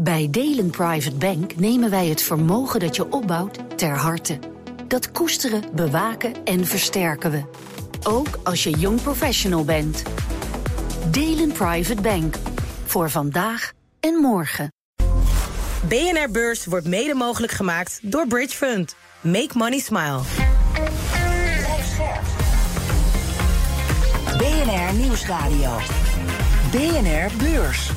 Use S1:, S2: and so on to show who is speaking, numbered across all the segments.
S1: Bij Delen Private Bank nemen wij het vermogen dat je opbouwt ter harte. Dat koesteren, bewaken en versterken we. Ook als je jong professional bent. Delen Private Bank. Voor vandaag en morgen.
S2: BNR Beurs wordt mede mogelijk gemaakt door Bridge Fund. Make money smile.
S3: BNR Nieuwsradio. BNR Beurs.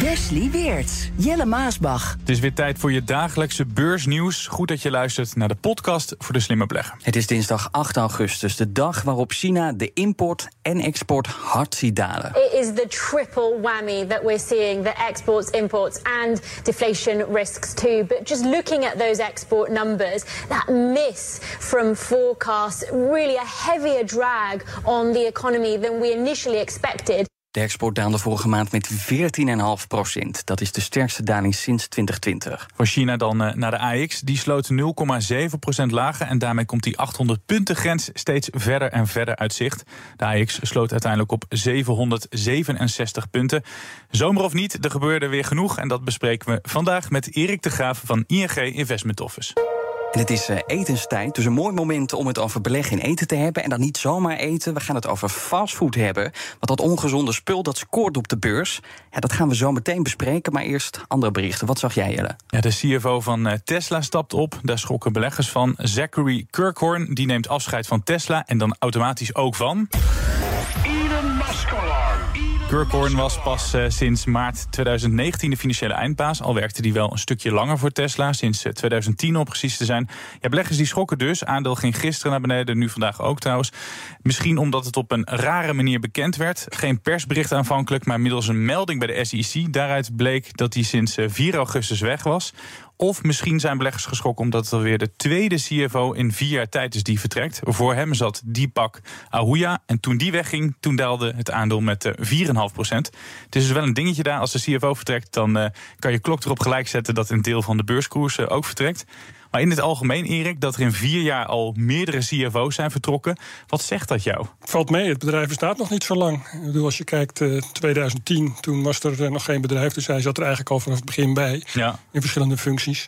S3: Wesley Weerts, Jelle Maasbach.
S4: Het is weer tijd voor je dagelijkse beursnieuws. Goed dat je luistert naar de podcast voor de slimme belegger.
S5: Het is dinsdag 8 augustus, de dag waarop China de import en export hard ziet dalen.
S6: It is the triple whammy that we're seeing: the exports, imports, and deflation risks too. But just looking at those export numbers, that miss from forecasts really a heavier drag on the economy than we initially expected.
S5: De export daalde vorige maand met 14,5 procent. Dat is de sterkste daling sinds 2020.
S4: Voor China dan uh, naar de AX. Die sloot 0,7 procent lager. En daarmee komt die 800 punten grens steeds verder en verder uit zicht. De AX sloot uiteindelijk op 767 punten. Zomer of niet, er gebeurde weer genoeg. En dat bespreken we vandaag met Erik de Graaf van ING Investment Office.
S5: En het is uh, etenstijd, dus een mooi moment om het over beleggen in eten te hebben. En dan niet zomaar eten, we gaan het over fastfood hebben. Want dat ongezonde spul, dat scoort op de beurs. Ja, dat gaan we zo meteen bespreken, maar eerst andere berichten. Wat zag jij, Jelle?
S4: Ja, de CFO van uh, Tesla stapt op, daar schrokken beleggers van. Zachary Kirkhorn, die neemt afscheid van Tesla en dan automatisch ook van... Elon Musk Kirkhorn was pas uh, sinds maart 2019 de financiële eindbaas. Al werkte hij wel een stukje langer voor Tesla, sinds uh, 2010 om precies te zijn. Ja, beleggers die schokken dus. Aandeel ging gisteren naar beneden, nu vandaag ook trouwens. Misschien omdat het op een rare manier bekend werd. Geen persbericht aanvankelijk, maar middels een melding bij de SEC. Daaruit bleek dat hij sinds uh, 4 augustus weg was. Of misschien zijn beleggers geschrokken omdat het alweer de tweede CFO in vier jaar tijd is die vertrekt. Voor hem zat Deepak Ahuja. En toen die wegging, toen daalde het aandeel met 4,5 procent. Het is dus wel een dingetje daar. Als de CFO vertrekt, dan uh, kan je klok erop gelijk zetten dat een deel van de beurskoers uh, ook vertrekt. Maar in het algemeen, Erik, dat er in vier jaar al meerdere CFO's zijn vertrokken. Wat zegt dat jou?
S7: Valt mee, het bedrijf bestaat nog niet zo lang. Ik bedoel, als je kijkt, uh, 2010, toen was er uh, nog geen bedrijf. Dus hij zat er eigenlijk al vanaf het begin bij.
S4: Ja.
S7: In verschillende functies.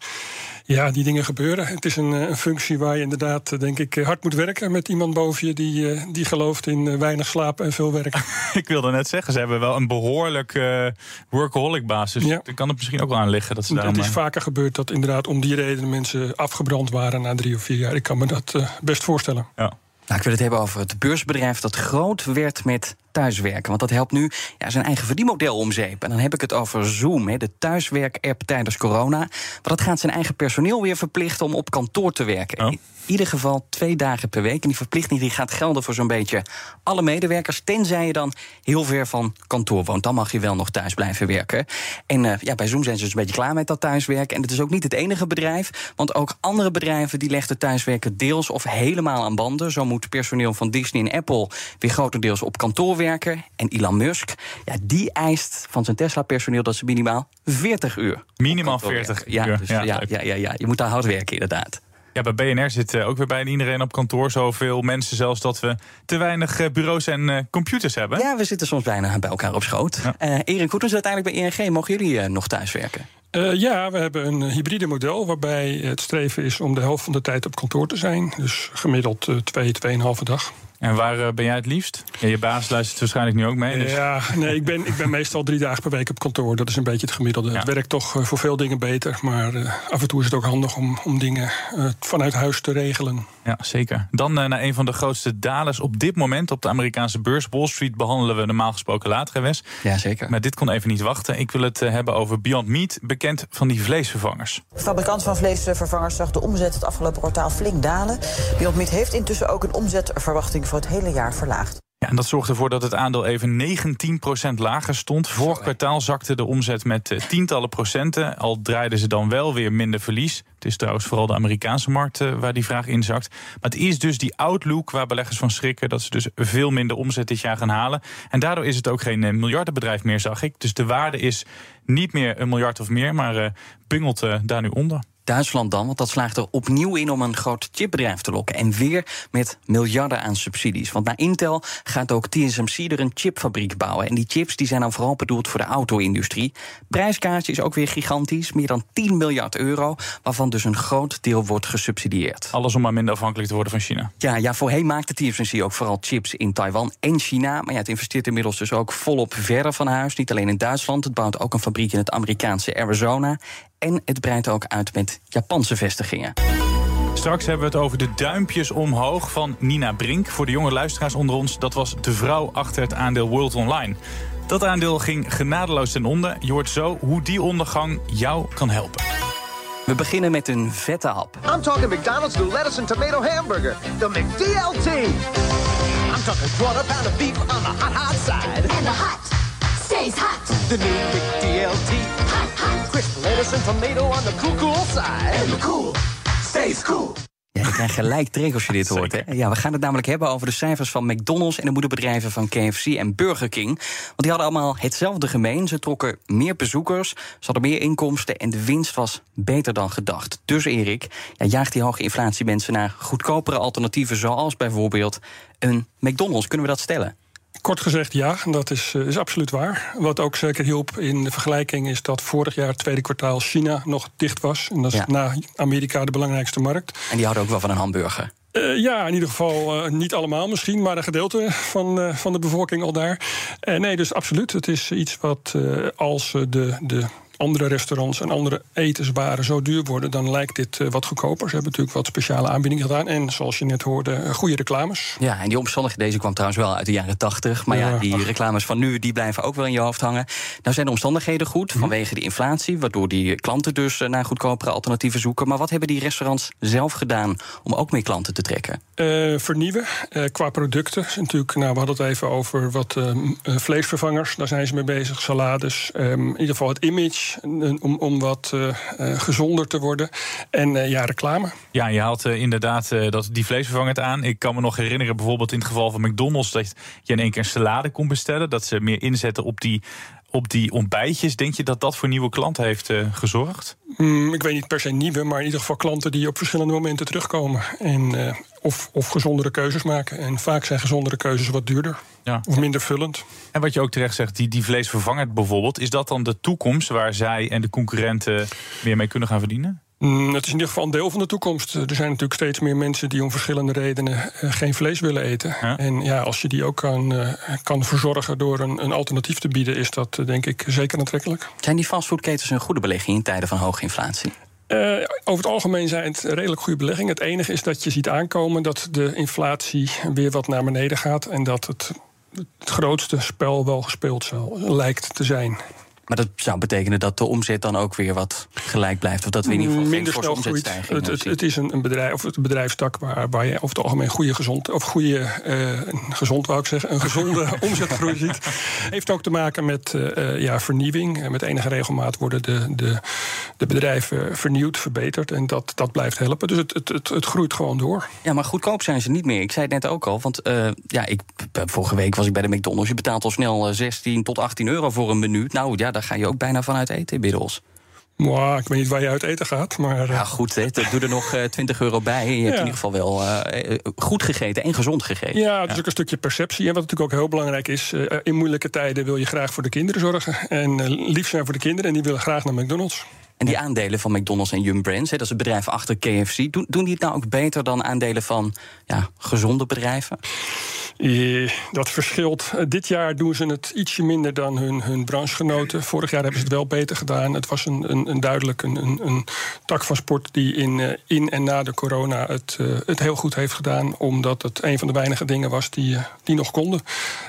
S7: Ja, die dingen gebeuren. Het is een, een, functie waar je inderdaad, denk ik, hard moet werken met iemand boven je die, die gelooft in weinig slapen en veel werk.
S4: ik wilde net zeggen, ze hebben wel een behoorlijk uh, workaholic basis. Ja. Daar kan het misschien ook wel aan liggen. Dat ze
S7: het is vaker gebeurd dat inderdaad om die reden mensen afgebrand waren na drie of vier jaar. Ik kan me dat uh, best voorstellen.
S4: Ja.
S5: Nou, ik wil het hebben over het beursbedrijf dat groot werd met thuiswerken. Want dat helpt nu ja, zijn eigen verdienmodel omzeep. En dan heb ik het over Zoom, de thuiswerk-app tijdens corona. Maar dat gaat zijn eigen personeel weer verplichten om op kantoor te werken.
S4: Oh.
S5: In ieder geval twee dagen per week. En die verplichting die gaat gelden voor zo'n beetje alle medewerkers. Tenzij je dan heel ver van kantoor woont. Dan mag je wel nog thuis blijven werken. En uh, ja, bij Zoom zijn ze dus een beetje klaar met dat thuiswerken. En het is ook niet het enige bedrijf. Want ook andere bedrijven die legden thuiswerken deels of helemaal aan banden. Zo moet personeel van Disney en Apple weer grotendeels op kantoor werken. En Elon Musk, ja, die eist van zijn Tesla-personeel dat ze minimaal 40 uur.
S4: Minimaal 40
S5: ja,
S4: uur.
S5: Dus ja, ja, ja, ja, ja, je moet daar hard werken, inderdaad.
S4: Ja, bij BNR zit ook weer bijna iedereen op kantoor. Zoveel mensen zelfs dat we te weinig bureaus en uh, computers hebben.
S5: Ja, we zitten soms bijna bij elkaar op schoot. Ja. Uh, Erik Koetens, uiteindelijk bij ING. Mogen jullie uh, nog thuiswerken?
S7: Uh, ja, we hebben een hybride model waarbij het streven is om de helft van de tijd op kantoor te zijn. Dus gemiddeld uh, twee, tweeënhalve dag.
S4: En waar uh, ben jij het liefst? Ja, je baas luistert waarschijnlijk nu ook mee. Dus.
S7: Ja, nee, ik ben, ik ben meestal drie dagen per week op kantoor. Dat is een beetje het gemiddelde. Ja. Het werkt toch uh, voor veel dingen beter. Maar uh, af en toe is het ook handig om, om dingen vanuit huis te regelen.
S4: Ja, zeker. Dan naar een van de grootste dalers op dit moment op de Amerikaanse beurs. Wall Street behandelen we normaal gesproken later, Wes.
S5: Ja, zeker.
S4: Maar dit kon even niet wachten. Ik wil het hebben over Beyond Meat, bekend van die vleesvervangers.
S8: De fabrikant van vleesvervangers zag de omzet het afgelopen kwartaal flink dalen. Beyond Meat heeft intussen ook een omzetverwachting voor het hele jaar verlaagd.
S4: Ja, en dat zorgde ervoor dat het aandeel even 19% lager stond. Vorig kwartaal zakte de omzet met uh, tientallen procenten. Al draaiden ze dan wel weer minder verlies. Het is trouwens vooral de Amerikaanse markt uh, waar die vraag inzakt. Maar het is dus die outlook waar beleggers van schrikken... dat ze dus veel minder omzet dit jaar gaan halen. En daardoor is het ook geen uh, miljardenbedrijf meer, zag ik. Dus de waarde is niet meer een miljard of meer, maar bungelt daar nu onder.
S5: Duitsland dan, want dat slaagt er opnieuw in om een groot chipbedrijf te lokken. En weer met miljarden aan subsidies. Want na Intel gaat ook TSMC er een chipfabriek bouwen. En die chips die zijn dan vooral bedoeld voor de auto-industrie. Prijskaartje is ook weer gigantisch, meer dan 10 miljard euro, waarvan dus een groot deel wordt gesubsidieerd.
S4: Alles om maar minder afhankelijk te worden van China.
S5: Ja, ja voorheen maakte TSMC ook vooral chips in Taiwan en China. Maar ja, het investeert inmiddels dus ook volop verder van huis. Niet alleen in Duitsland, het bouwt ook een fabriek in het Amerikaanse Arizona. En het breidt ook uit met Japanse vestigingen.
S4: Straks hebben we het over de duimpjes omhoog van Nina Brink. Voor de jonge luisteraars onder ons, dat was de vrouw achter het aandeel World Online. Dat aandeel ging genadeloos ten onder. Je hoort zo hoe die ondergang jou kan helpen.
S5: We beginnen met een vette hap.
S9: I'm talking McDonald's new lettuce and tomato hamburger, the McDLT. I'm talking quarter pound of beef on the hot, hot side.
S10: And the hot stays hot.
S9: The new McDLT. Crisp lettuce and tomato on the cool, cool side.
S10: And the cool stays cool.
S5: Ja, je krijgt gelijk trek als je dit hoort. Hè? Ja, we gaan het namelijk hebben over de cijfers van McDonald's en de moederbedrijven van KFC en Burger King. Want die hadden allemaal hetzelfde gemeen. Ze trokken meer bezoekers, ze hadden meer inkomsten en de winst was beter dan gedacht. Dus Erik, ja, jaagt die hoge inflatie mensen naar goedkopere alternatieven, zoals bijvoorbeeld een McDonald's. Kunnen we dat stellen?
S7: Kort gezegd ja, dat is, uh, is absoluut waar. Wat ook zeker hielp in de vergelijking is dat vorig jaar, het tweede kwartaal, China nog dicht was. En dat is
S5: Ja.
S7: na Amerika de belangrijkste markt.
S5: En die houden ook wel van een hamburger.
S7: Eh, ja, in ieder geval eh, niet allemaal misschien, maar een gedeelte van, eh, van de bevolking al daar. Eh, nee, dus absoluut. Het is iets wat eh, als eh, de, de andere restaurants en andere etenswaren zo duur worden, dan lijkt dit eh, wat goedkoper. Ze hebben natuurlijk wat speciale aanbiedingen gedaan. En zoals je net hoorde, eh, goede reclames.
S5: Ja, en die omstandigheden, deze kwam trouwens wel uit de jaren 80. Maar ja,
S7: Ja,
S5: die
S7: ach.
S5: reclames van nu, die blijven ook wel in je hoofd hangen. Nou zijn de omstandigheden goed
S7: Mhm.
S5: vanwege die inflatie, waardoor die klanten dus eh, naar goedkopere alternatieven zoeken. Maar wat hebben die restaurants zelf gedaan om ook meer klanten te trekken?
S7: Vernieuwen qua producten. Natuurlijk, nou, we hadden het even over wat eh, m- eh, vleesvervangers. Daar zijn ze mee bezig. Salades. Ehm, in ieder geval het image eh, om, om wat eh, eh, gezonder te worden. En eh, ja, reclame.
S4: Ja, je haalt inderdaad dat, die vleesvervangend aan. Ik kan me nog herinneren, bijvoorbeeld in het geval van McDonald's, dat je in één keer een salade kon bestellen. Dat ze meer inzetten op die, op die ontbijtjes. Denk je dat dat voor nieuwe klanten heeft gezorgd?
S7: Mm, ik weet niet per se nieuwe, maar in ieder geval klanten die op verschillende momenten terugkomen. En, of, of gezondere keuzes maken. En vaak zijn gezondere keuzes wat duurder.
S4: Ja.
S7: Of minder vullend.
S4: En wat je ook terecht zegt, die, die vleesvervanger bijvoorbeeld, is dat dan de toekomst waar zij en de concurrenten meer mee kunnen gaan verdienen?
S7: Mm, het is in ieder geval een deel van de toekomst. Er zijn natuurlijk steeds meer mensen die om verschillende redenen eh, geen vlees willen eten.
S4: Ja.
S7: En ja, als je die ook kan, eh, kan verzorgen door een, een alternatief te bieden, is dat eh, denk ik zeker aantrekkelijk.
S5: Zijn die fastfoodketens een goede belegging in tijden van hoge inflatie?
S7: Eh, over het algemeen zijn het redelijk goede beleggingen. Het enige is dat je ziet aankomen dat de inflatie weer wat naar beneden gaat. En dat het, het grootste spel wel gespeeld zal, lijkt te zijn.
S5: Maar dat zou betekenen dat de omzet dan ook weer wat gelijk blijft. Of dat we in ieder geval
S7: minder snel groeit. Het, het, is een, bedrijf, of het bedrijfstak waar, waar je over het algemeen goede gezond, of goede, eh, gezond wou ik zeggen, een gezonde omzetgroei ziet. Heeft ook te maken met eh, ja, vernieuwing. Eh, Met enige regelmaat worden de, de, de bedrijven vernieuwd, verbeterd. En dat, dat blijft helpen. Dus het, het, het, het groeit gewoon door.
S5: Ja, maar goedkoop zijn ze niet meer. Ik zei het net ook al. Want ja, ik, vorige week was ik bij de McDonald's. Je betaalt al snel eh, 16 tot 18 euro voor een menu. Nou ja, daar ga je ook bijna vanuit eten inmiddels.
S7: Ik weet niet waar je uit eten gaat, maar... eh,
S5: Ja, goed, hè, doe er nog eh, 20 euro bij. Je hebt
S7: Ja.
S5: in ieder geval wel eh, eh, goed gegeten en gezond gegeten.
S7: Ja, het is ook een stukje perceptie. En wat natuurlijk ook heel belangrijk is, eh, in moeilijke tijden wil je graag voor de kinderen zorgen. En eh, lief zijn voor de kinderen en die willen graag naar McDonald's.
S5: En die aandelen van McDonald's en Yum Brands, hè, dat is het bedrijf achter KFC, doen, doen die het nou ook beter dan aandelen van ja, gezonde bedrijven?
S7: Eh, dat verschilt. Eh, dit jaar doen ze het ietsje minder dan hun, hun branchegenoten. Vorig jaar hebben ze het wel beter gedaan. Het was een, een, een duidelijk een, een, een tak van sport die in, eh, in en na de corona het, het heel goed heeft gedaan. Omdat het een van de weinige dingen was die, die nog konden.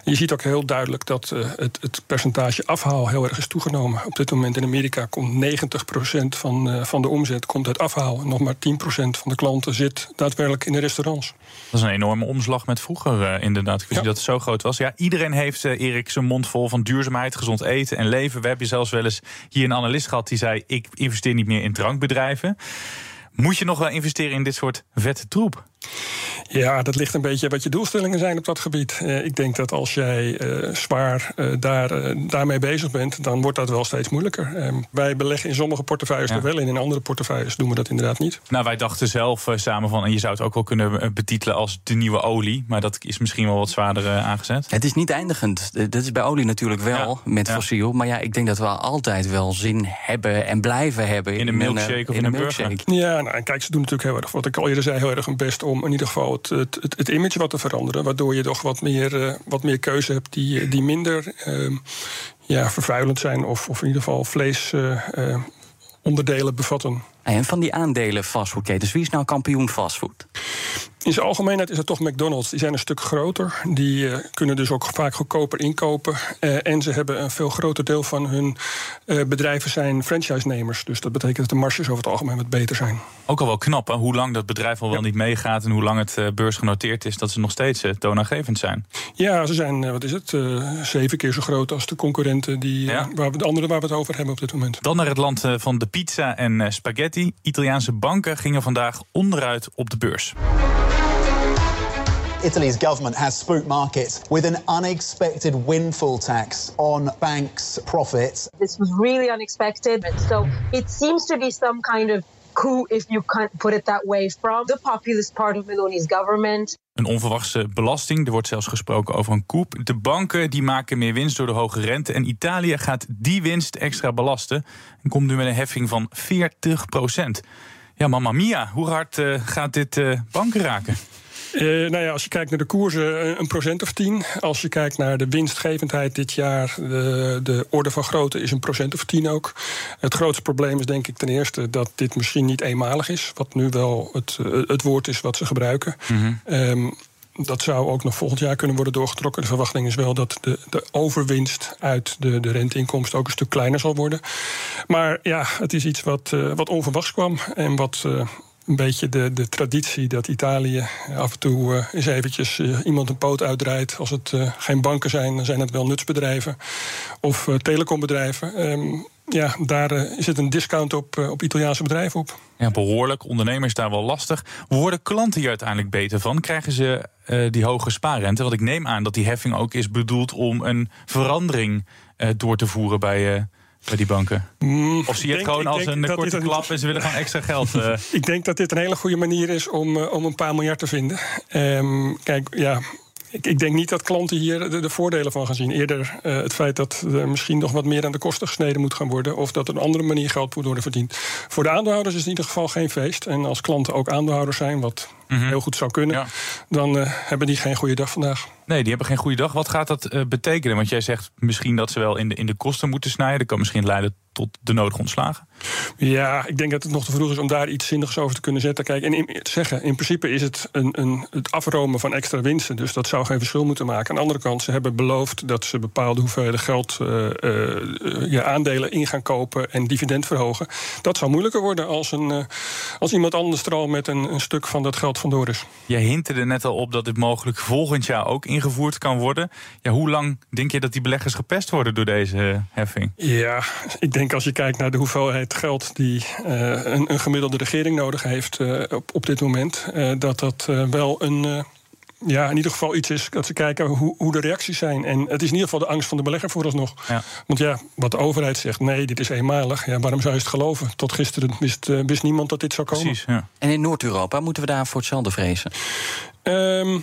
S7: Je ziet ook heel duidelijk dat het, het percentage afhaal heel erg is toegenomen. Op dit moment in Amerika komt 90% van, van de omzet komt uit afhaal. En nog maar 10% van de klanten zit daadwerkelijk in de restaurants.
S4: Dat is een enorme omslag met vroeger, eh, inderdaad.
S7: Ja.
S4: dat het zo groot was. Ja, iedereen heeft, eh, Erik, zijn mond vol van duurzaamheid, gezond eten en leven. We hebben zelfs wel eens hier een analist gehad die zei... ik investeer niet meer in drankbedrijven. Moet je nog wel investeren in dit soort vette troep?
S7: Ja, dat ligt een beetje wat je doelstellingen zijn op dat gebied. Eh, ik denk dat als jij eh, zwaar eh, daar, daarmee bezig bent, dan wordt dat wel steeds moeilijker. Eh, wij beleggen in sommige portefeuilles
S4: Ja.
S7: er wel in, in andere portefeuilles doen we dat inderdaad niet.
S4: Nou, wij dachten zelf samen van, en je zou het ook wel kunnen betitelen als de nieuwe olie, maar dat is misschien wel wat zwaarder aangezet.
S5: Het is niet eindigend. Dat is bij olie natuurlijk wel, met
S4: ja.
S5: fossiel. Maar ja, ik denk dat we altijd wel zin hebben en blijven hebben...
S4: In een milkshake of in een burger.
S7: Ja, nou, en kijk, ze doen natuurlijk heel erg, wat ik al eerder zei, heel erg hun best om in ieder geval het, het, het, image wat te veranderen. Waardoor je toch wat meer, eh, wat meer keuze hebt die, die minder ehm, ja, vervuilend zijn. Of, of in ieder geval vleesonderdelen onderdelen bevatten.
S5: En van die aandelen fastfoodketens, wie is nou kampioen fastfood?
S7: In zijn algemeenheid is het toch McDonald's. Die zijn een stuk groter. Die eh, kunnen dus ook vaak goedkoper inkopen. Eh, en ze hebben een veel groter deel van hun eh, bedrijven zijn franchise-nemers. Dus dat betekent dat de marges over het algemeen wat beter zijn.
S4: Ook al wel knap, hè? hoe lang dat bedrijf al wel niet meegaat en hoe lang het beursgenoteerd is, dat ze nog steeds toonaangevend zijn.
S7: Ja, ze zijn, wat is het, zeven keer zo groot als de concurrenten, die, waar we, de andere waar we het over hebben op dit moment.
S4: Dan naar het land van de pizza en spaghetti. Italiaanse banken gingen vandaag onderuit op de beurs.
S11: Italy's government has spooked markets with an unexpected windfall tax on banks' profits.
S12: This was really unexpected. So it seems to be some kind of coup, if you can't put it that way, from the populist part of Meloni's government.
S4: Een onverwachte belasting. Er wordt zelfs gesproken over een koep. De banken die maken meer winst door de hoge rente. En Italië gaat die winst extra belasten. En komt nu met een heffing van 40 procent. Ja, mamma mia. Hoe hard eh, gaat dit eh, banken raken?
S7: Eh, nou ja, als je kijkt naar de koersen, eh, een procent of tien. Als je kijkt naar de winstgevendheid dit jaar, de, de orde van grootte is een procent of tien ook. Het grootste probleem is denk ik ten eerste dat dit misschien niet eenmalig is. Wat nu wel het, eh, het woord is wat ze gebruiken. Ehm, dat zou ook nog volgend jaar kunnen worden doorgetrokken. De verwachting is wel dat de, de overwinst uit de, de renteinkomsten ook een stuk kleiner zal worden. Maar ja, het is iets wat, eh, wat onverwachts kwam en wat. eh, een beetje de, de traditie dat Italië af en toe eh, eens eventjes eh, iemand een poot uitdraait. Als het eh, geen banken zijn, dan zijn het wel nutsbedrijven of telecombedrijven. Ehm, ja, daar zit een discount op, op Italiaanse bedrijven op.
S4: Ja, behoorlijk. Ondernemers daar wel lastig. Worden klanten hier uiteindelijk beter van? Krijgen ze die hoge spaarrente? Want ik neem aan dat die heffing ook is bedoeld om een verandering door te voeren bij, bij die banken. of zie je het
S7: denk-
S4: gewoon als een korte
S7: dit
S4: klap en ze willen gewoon extra geld? eh,
S7: Ik denk dat dit een hele goede manier is om, eh, om een paar miljard te vinden. Ehm, kijk, ja. Ik, ik denk niet dat klanten hier de, de voordelen van gaan zien. Eerder eh, het feit dat er misschien nog wat meer aan de kosten gesneden moet gaan worden. Of dat er een andere manier geld moet worden verdiend. Voor de aandeelhouders is het in ieder geval geen feest. En als klanten ook aandeelhouders zijn, wat heel goed zou kunnen, dan eh, hebben die geen goede dag vandaag.
S4: Nee, die hebben geen goede dag. Wat gaat dat eh, betekenen? Want jij zegt misschien dat ze wel in de, in de kosten moeten snijden. Dat kan misschien leiden tot de nodige ontslagen.
S7: Ja, ik denk dat het nog te vroeg is om daar iets zinnigs over te kunnen zetten. Kijk, en in, te zeggen, in principe is het een, een, het afromen van extra winsten. Dus dat zou geen verschil moeten maken. Aan de andere kant, ze hebben beloofd dat ze bepaalde hoeveelheden geld, ja, aandelen in gaan kopen en dividend verhogen. Dat zou moeilijker worden als, een, als iemand anders er al met een, een stuk van dat geld vandoor is.
S4: Jij hinte er net al op dat dit mogelijk volgend jaar ook ingevoerd kan worden. Ja, hoe lang denk je dat die beleggers gepest worden door deze eh, heffing?
S7: Ja, ik denk als je kijkt naar de hoeveelheid geld die eh, een, een gemiddelde regering nodig heeft eh, op, op dit moment, dat dat wel een. Ja, in ieder geval iets is dat ze kijken hoe, hoe de reacties zijn. En het is in ieder geval de angst van de belegger vooralsnog.
S4: Ja.
S7: Want ja, wat de overheid zegt, nee, dit is eenmalig. Ja, waarom zou je het geloven? Tot gisteren wist, eh, wist niemand dat dit zou komen.
S4: Precies, ja.
S5: En in Noord-Europa moeten we daar voor hetzelfde vrezen?
S7: Ehm,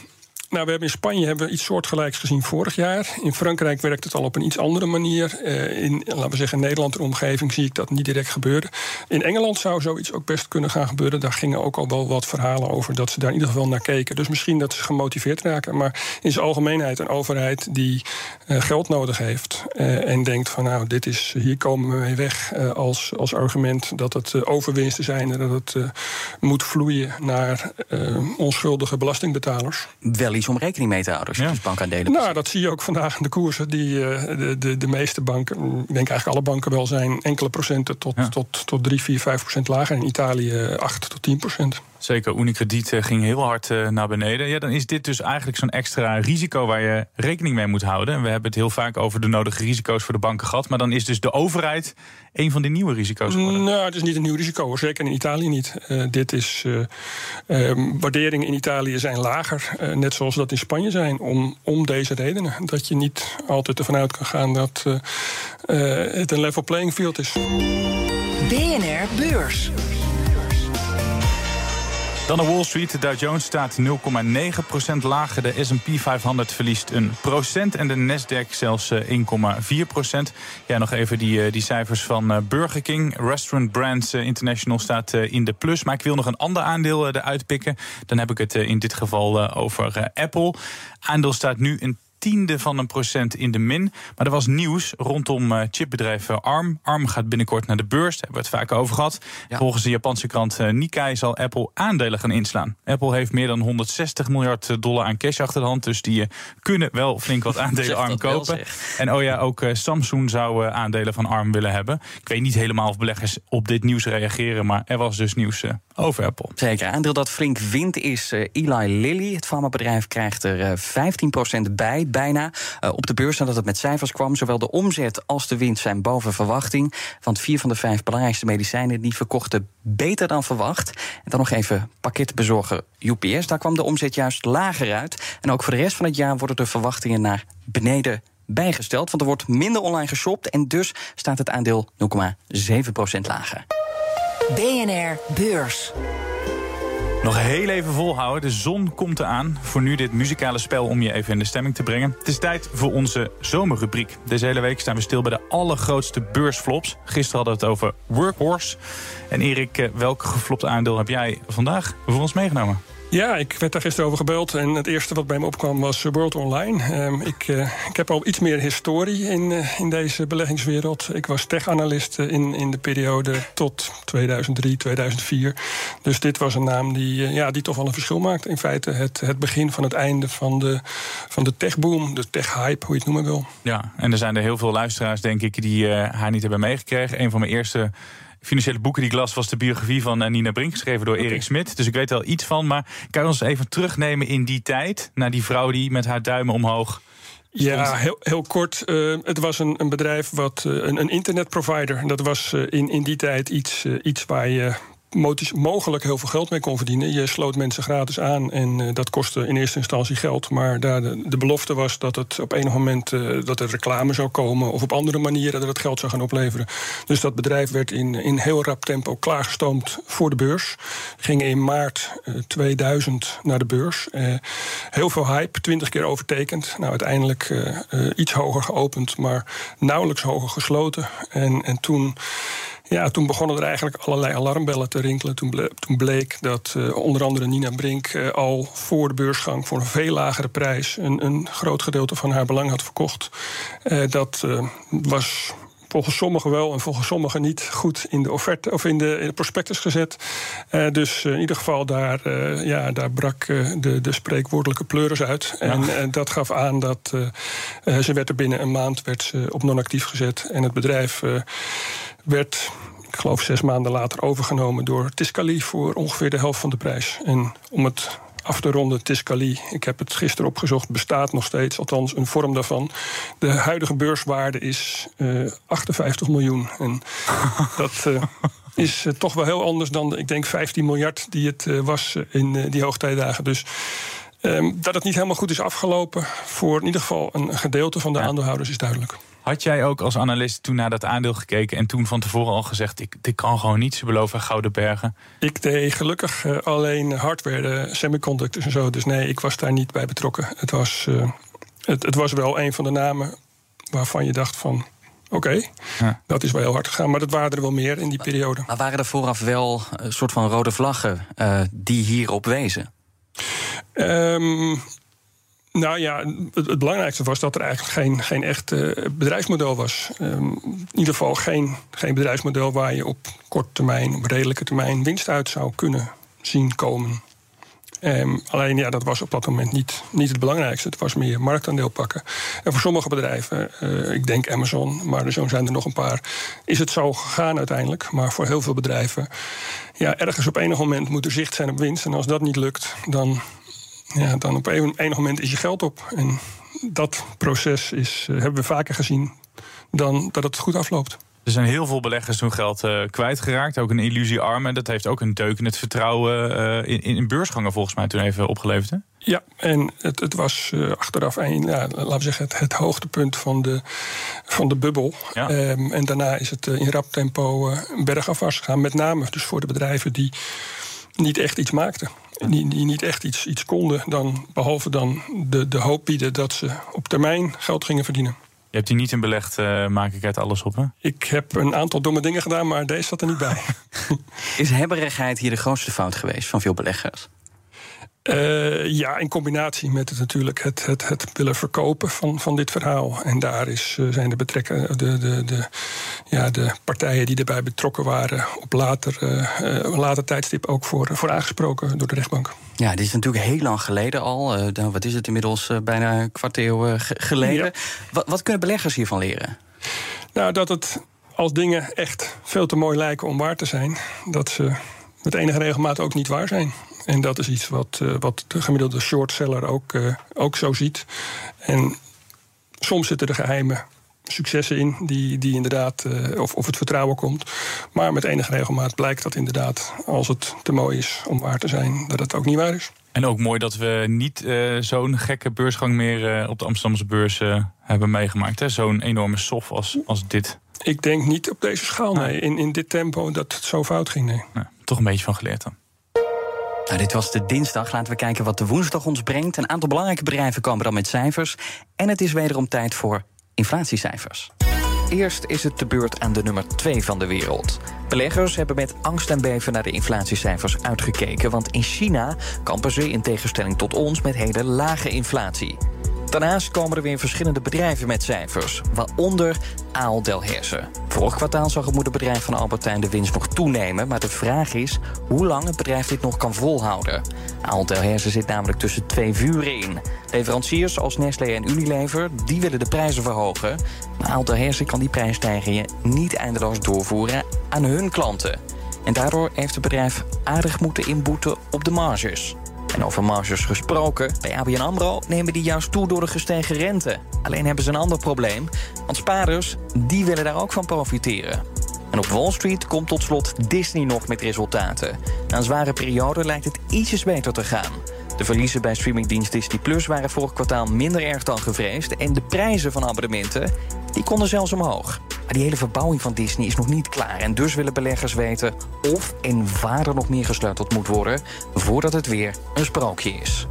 S7: nou, we hebben in Spanje hebben we iets soortgelijks gezien vorig jaar. In Frankrijk werkt het al op een iets andere manier. Eh, in, laten we zeggen, Nederland omgeving zie ik dat niet direct gebeuren. In Engeland zou zoiets ook best kunnen gaan gebeuren. Daar gingen ook al wel wat verhalen over dat ze daar in ieder geval naar keken. Dus misschien dat ze gemotiveerd raken. Maar in zijn algemeenheid een overheid die eh, geld nodig heeft. eh, en denkt van nou, dit is, hier komen we mee weg als, als argument dat het overwinsten zijn en dat het moet vloeien naar onschuldige belastingbetalers.
S5: Wel iets om rekening mee te houden als je dus bankaandelen
S7: Nou, dat zie je ook vandaag in de koersen. Die, eh, de, de, de meeste banken, ik denk eigenlijk alle banken wel, zijn enkele procenten tot, tot, tot 3, 4, 5 procent lager. In Italië 8 tot 10 procent.
S4: Zeker, Unicredit eh, ging heel hard eh, naar beneden. Ja, dan is dit dus eigenlijk zo'n extra risico waar je rekening mee moet houden. En we hebben het heel vaak over de nodige risico's voor de banken gehad. Maar dan is dus de overheid een van die nieuwe risico's geworden.
S7: Nou, het is niet een nieuw risico, hoor. zeker in Italië niet. Eh, dit is, uh, waarderingen in Italië zijn lager, uh, net zoals dat in Spanje zijn, om, om deze redenen. Dat je niet altijd ervan uit kan gaan dat het een level playing field is.
S3: BNR Beurs.
S4: Dan de Wall Street. De Dow Jones staat 0,9% lager. De S&P 500 verliest een procent. En de Nasdaq zelfs 1,4%. Ja, nog even die, die cijfers van Burger King. Restaurant Brands International staat in de plus. Maar ik wil nog een ander aandeel eruit pikken. Dan heb ik het in dit geval over Apple. Aandeel staat nu een tiende van een procent in de min. Maar er was nieuws rondom uh, chipbedrijf ARM. ARM gaat binnenkort naar de beurs, daar hebben we het vaak over gehad. Volgens de Japanse krant uh, Nikkei zal Apple aandelen gaan inslaan. Apple heeft meer dan 160 miljard dollar aan cash achter de hand. Dus die kunnen wel flink wat aandelen ARM kopen. en oh ja, ook Samsung zou aandelen van ARM willen hebben. Ik weet niet helemaal of beleggers op dit nieuws reageren. Maar er was dus nieuws over Apple.
S5: Zeker. Aandeel dat flink wint is Eli Lilly. Het farmabedrijf krijgt er 15% bij bijna. Uh, op de beurs nadat het met cijfers kwam. Zowel de omzet als de winst zijn boven verwachting. Want vier van de vijf belangrijkste medicijnen die verkochten beter dan verwacht. En dan nog even pakketbezorger UPS. Daar kwam de omzet juist lager uit. En ook voor de rest van het jaar worden de verwachtingen naar beneden bijgesteld. Want er wordt minder online geshopt. En dus staat het aandeel 0,7% lager.
S3: BNR Beurs.
S4: Nog heel even volhouden. De zon komt eraan. Voor nu dit muzikale spel om je even in de stemming te brengen. Het is tijd voor onze zomerrubriek. Deze hele week staan we stil bij de allergrootste beursflops. Gisteren hadden we het over Workhorse. En Erik, eh, welk geflopt aandeel heb jij vandaag voor ons meegenomen?
S7: Ja, ik werd daar gisteren over gebeld. En het eerste wat bij me opkwam was World Online. Um, ik, uh, ik heb al iets meer historie in, uh, in deze beleggingswereld. Ik was tech-analyst in, in de periode tot 2003, 2004. Dus dit was een naam die, uh, ja, die toch wel een verschil maakt. In feite het, het begin van het einde van de, van de tech-boom, de tech-hype, hoe je het noemen wil.
S4: Ja, en er zijn er heel veel luisteraars, denk ik, die haar niet hebben meegekregen. Een van mijn eerste financiële boeken die ik las was de biografie van eh, Nina Brink, geschreven door Erik Smit. Dus ik weet er wel iets van. Maar kan je ons even terugnemen in die tijd, naar die vrouw die met haar duimen omhoog.
S7: Ja, heel, heel kort. Uh, het was een, een bedrijf, wat, uh, een, een internetprovider. Dat was uh, in, in die tijd iets, iets waar je mogelijk heel veel geld mee kon verdienen. Je sloot mensen gratis aan en uh, dat kostte in eerste instantie geld. Maar daar de, belofte was dat het op enig moment uh, dat er reclame zou komen... of op andere manieren dat het geld zou gaan opleveren. Dus dat bedrijf werd in, in heel rap tempo klaargestoomd voor de beurs. Ging in maart uh, 2000 naar de beurs. heel veel hype, twintig keer overtekend. Nou, uiteindelijk iets hoger geopend, maar nauwelijks hoger gesloten. En, en toen... Ja, toen begonnen er eigenlijk allerlei alarmbellen te rinkelen. Toen, ble toen bleek dat uh, onder andere Nina Brink uh, al voor de beursgang voor een veel lagere prijs een, een groot gedeelte van haar belang had verkocht. Uh, dat was volgens sommigen wel en volgens sommigen niet goed in de offerte of in de, in de prospectus gezet. Uh, dus in ieder geval daar, uh, ja, daar brak de, de spreekwoordelijke pleuris uit. Ja. En dat gaf aan dat ze werd er binnen een maand werd ze op non-actief gezet. En het bedrijf werd, ik geloof zes maanden later, overgenomen door Tiscali voor ongeveer de helft van de prijs. En om het af te ronden, Tiscali, ik heb het gisteren opgezocht, bestaat nog steeds, althans een vorm daarvan. De huidige beurswaarde is uh, 58 miljoen. En dat uh, is uh, toch wel heel anders dan, ik denk, 15 miljard die het was in die hoogtijdagen. Dus. Um, dat het niet helemaal goed is afgelopen voor in ieder geval een gedeelte van de ja. aandeelhouders is duidelijk.
S4: Had jij ook als analist toen naar dat aandeel gekeken en toen van tevoren al gezegd: ik, dit kan gewoon niet, ze beloven gouden bergen?
S7: Ik deed gelukkig uh, alleen hardware, semiconductors en zo. Dus nee, ik was daar niet bij betrokken. Het was, uh, het, het, was wel een van de namen waarvan je dacht van. Oké, okay, ja. dat is wel heel hard gegaan. Maar dat waren er wel meer in die periode.
S5: Maar waren er vooraf wel een soort van rode vlaggen uh, die hierop wezen?
S7: Um, nou ja, het, belangrijkste was dat er eigenlijk geen, geen echt uh, bedrijfsmodel was. Um, in ieder geval geen, geen bedrijfsmodel waar je op korte termijn, op redelijke termijn, winst uit zou kunnen zien komen. Ehm, alleen ja, dat was op dat moment niet, niet het belangrijkste. Het was meer marktaandeel pakken. En voor sommige bedrijven, eh, ik denk Amazon, maar zo zijn er nog een paar, is het zo gegaan uiteindelijk. Maar voor heel veel bedrijven, ja, ergens op enig moment moet er zicht zijn op winst. En als dat niet lukt, dan, ja, dan op een, enig moment is je geld op. En dat proces is, eh, hebben we vaker gezien dan dat het goed afloopt.
S4: Er zijn heel veel beleggers toen geld uh, kwijtgeraakt. Ook een illusie armen. Dat heeft ook een deuk in het vertrouwen uh, in, in beursgangen volgens mij toen even opgeleverd. Hè?
S7: Ja, en het, het was uh, achteraf een, ja, laten we zeggen, het, het, hoogtepunt van de, van de bubbel. Ja. Um, en daarna is het in rap tempo bergafwaarts gegaan. Met name dus voor de bedrijven die niet echt iets maakten. Die, die niet echt iets, iets konden, dan, behalve dan de, de hoop bieden dat ze op termijn geld gingen verdienen.
S4: Je hebt hier niet in belegd, uh, maak ik uit alles op, hè?
S7: Ik heb een aantal domme dingen gedaan, maar deze zat er niet bij.
S5: Is hebberigheid hier de grootste fout geweest van veel beleggers?
S7: Uh, ja, in combinatie met het natuurlijk het, het, het willen verkopen van, van dit verhaal. En daar is, uh, zijn de, betrekken, de, de, de, ja, de partijen die erbij betrokken waren op later, uh, later tijdstip ook voor, voor aangesproken door de rechtbank.
S5: Ja, dit is natuurlijk heel lang geleden al. Dan, wat is het inmiddels? bijna een kwart eeuw geleden. Ja. Wat, wat kunnen beleggers hiervan leren?
S7: Nou, dat het als dingen echt veel te mooi lijken om waar te zijn, dat ze met enige regelmaat ook niet waar zijn. En dat is iets wat, uh, wat de gemiddelde shortseller ook, uh, ook zo ziet. En soms zitten er geheime successen in, die, die inderdaad, uh, of, of het vertrouwen komt. Maar met enige regelmaat blijkt dat inderdaad, als het te mooi is om waar te zijn, dat het ook niet waar is.
S4: En ook mooi dat we niet uh, zo'n gekke beursgang meer uh, op de Amsterdamse beurs uh, hebben meegemaakt. Zo'n enorme sof als, als dit.
S7: Ik denk niet op deze schaal, nee. In, in dit tempo dat het zo fout ging, nee.
S4: Toch een beetje van geleerd.
S5: Nou, dit was de dinsdag. Laten we kijken wat de woensdag ons brengt. Een aantal belangrijke bedrijven komen dan met cijfers. En het is wederom tijd voor inflatiecijfers. Eerst is het de beurt aan de nummer 2 van de wereld. Beleggers hebben met angst en beven naar de inflatiecijfers uitgekeken. Want in China kampen ze in tegenstelling tot ons met hele lage inflatie. Daarnaast komen er weer verschillende bedrijven met cijfers, waaronder Aal Delhaize. Vorig kwartaal zag het moederbedrijf van Albertijn de winst nog toenemen, maar de vraag is hoe lang het bedrijf dit nog kan volhouden. Aal zit namelijk tussen twee vuren in. Leveranciers als Nestlé en Unilever, die willen de prijzen verhogen, maar Aal kan die prijsstijgingen niet eindeloos doorvoeren aan hun klanten. En daardoor heeft het bedrijf aardig moeten inboeten op de marges. En over marges gesproken, bij ABN AMRO nemen die juist toe door de gestegen rente. Alleen hebben ze een ander probleem, want spaarders die willen daar ook van profiteren. En op Wall Street komt tot slot Disney nog met resultaten. Na een zware periode lijkt het ietsjes beter te gaan. De verliezen bij streamingdienst Disney Plus waren vorig kwartaal minder erg dan gevreesd. En de prijzen van abonnementen die konden zelfs omhoog. Maar die hele verbouwing van Disney is nog niet klaar. En dus willen beleggers weten of en waar er nog meer gesleuteld moet worden... voordat het weer een sprookje is.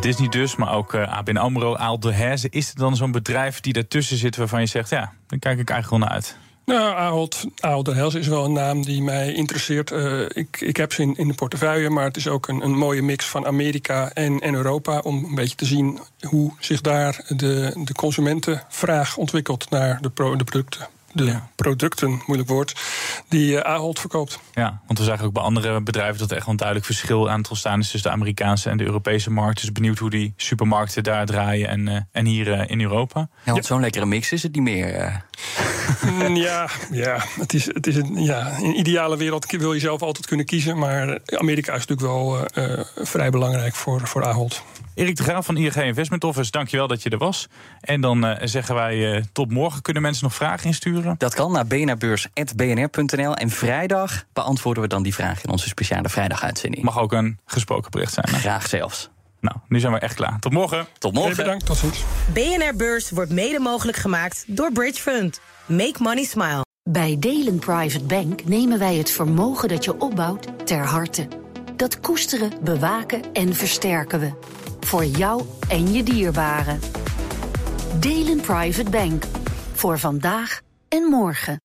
S4: Disney dus, maar ook uh, ABN AMRO, Aal Delhaize. Is er dan zo'n bedrijf die daartussen zit waarvan je zegt... ja, daar kijk ik eigenlijk wel naar uit?
S7: Nou, Ahold, Ahold Delhaize is wel een naam die mij interesseert. Uh, ik, ik heb ze in, in de portefeuille, maar het is ook een, een mooie mix van Amerika en, en Europa... om een beetje te zien hoe zich daar de, de consumentenvraag ontwikkelt naar de, pro, de producten de ja. producten, moeilijk woord, die uh, Ahold verkoopt.
S4: Ja, want we zagen ook bij andere bedrijven dat er echt wel een duidelijk verschil aan het ontstaan is tussen de Amerikaanse en de Europese markt. Dus benieuwd hoe die supermarkten daar draaien en, uh, en hier uh, in Europa.
S5: Ja, want ja. zo'n lekkere mix is het niet meer.
S7: ja, ja, het is, het is een, ja, in een ideale wereld wil je zelf altijd kunnen kiezen. Maar Amerika is natuurlijk wel vrij belangrijk voor, voor Ahold.
S4: Erik de Graaf van ING Investment Office, dankjewel dat je er was. En dan uh, zeggen wij uh, tot morgen. Kunnen mensen nog vragen insturen?
S5: Dat kan naar bnrbeurs.bnr.nl. En vrijdag beantwoorden we dan die vraag in onze speciale vrijdaguitzending.
S4: Mag ook een gesproken bericht zijn. Hè?
S5: Graag zelfs.
S4: Nou, nu zijn we echt klaar. Tot morgen.
S5: Tot morgen.
S7: Hey, bedankt, tot ziens.
S2: BNR Beurs wordt mede mogelijk gemaakt door Bridge Fund. Make money smile.
S1: Bij Delen Private Bank nemen wij het vermogen dat je opbouwt ter harte. Dat koesteren, bewaken en versterken we. Voor jou en je dierbaren. Delen Private Bank. Voor vandaag en morgen.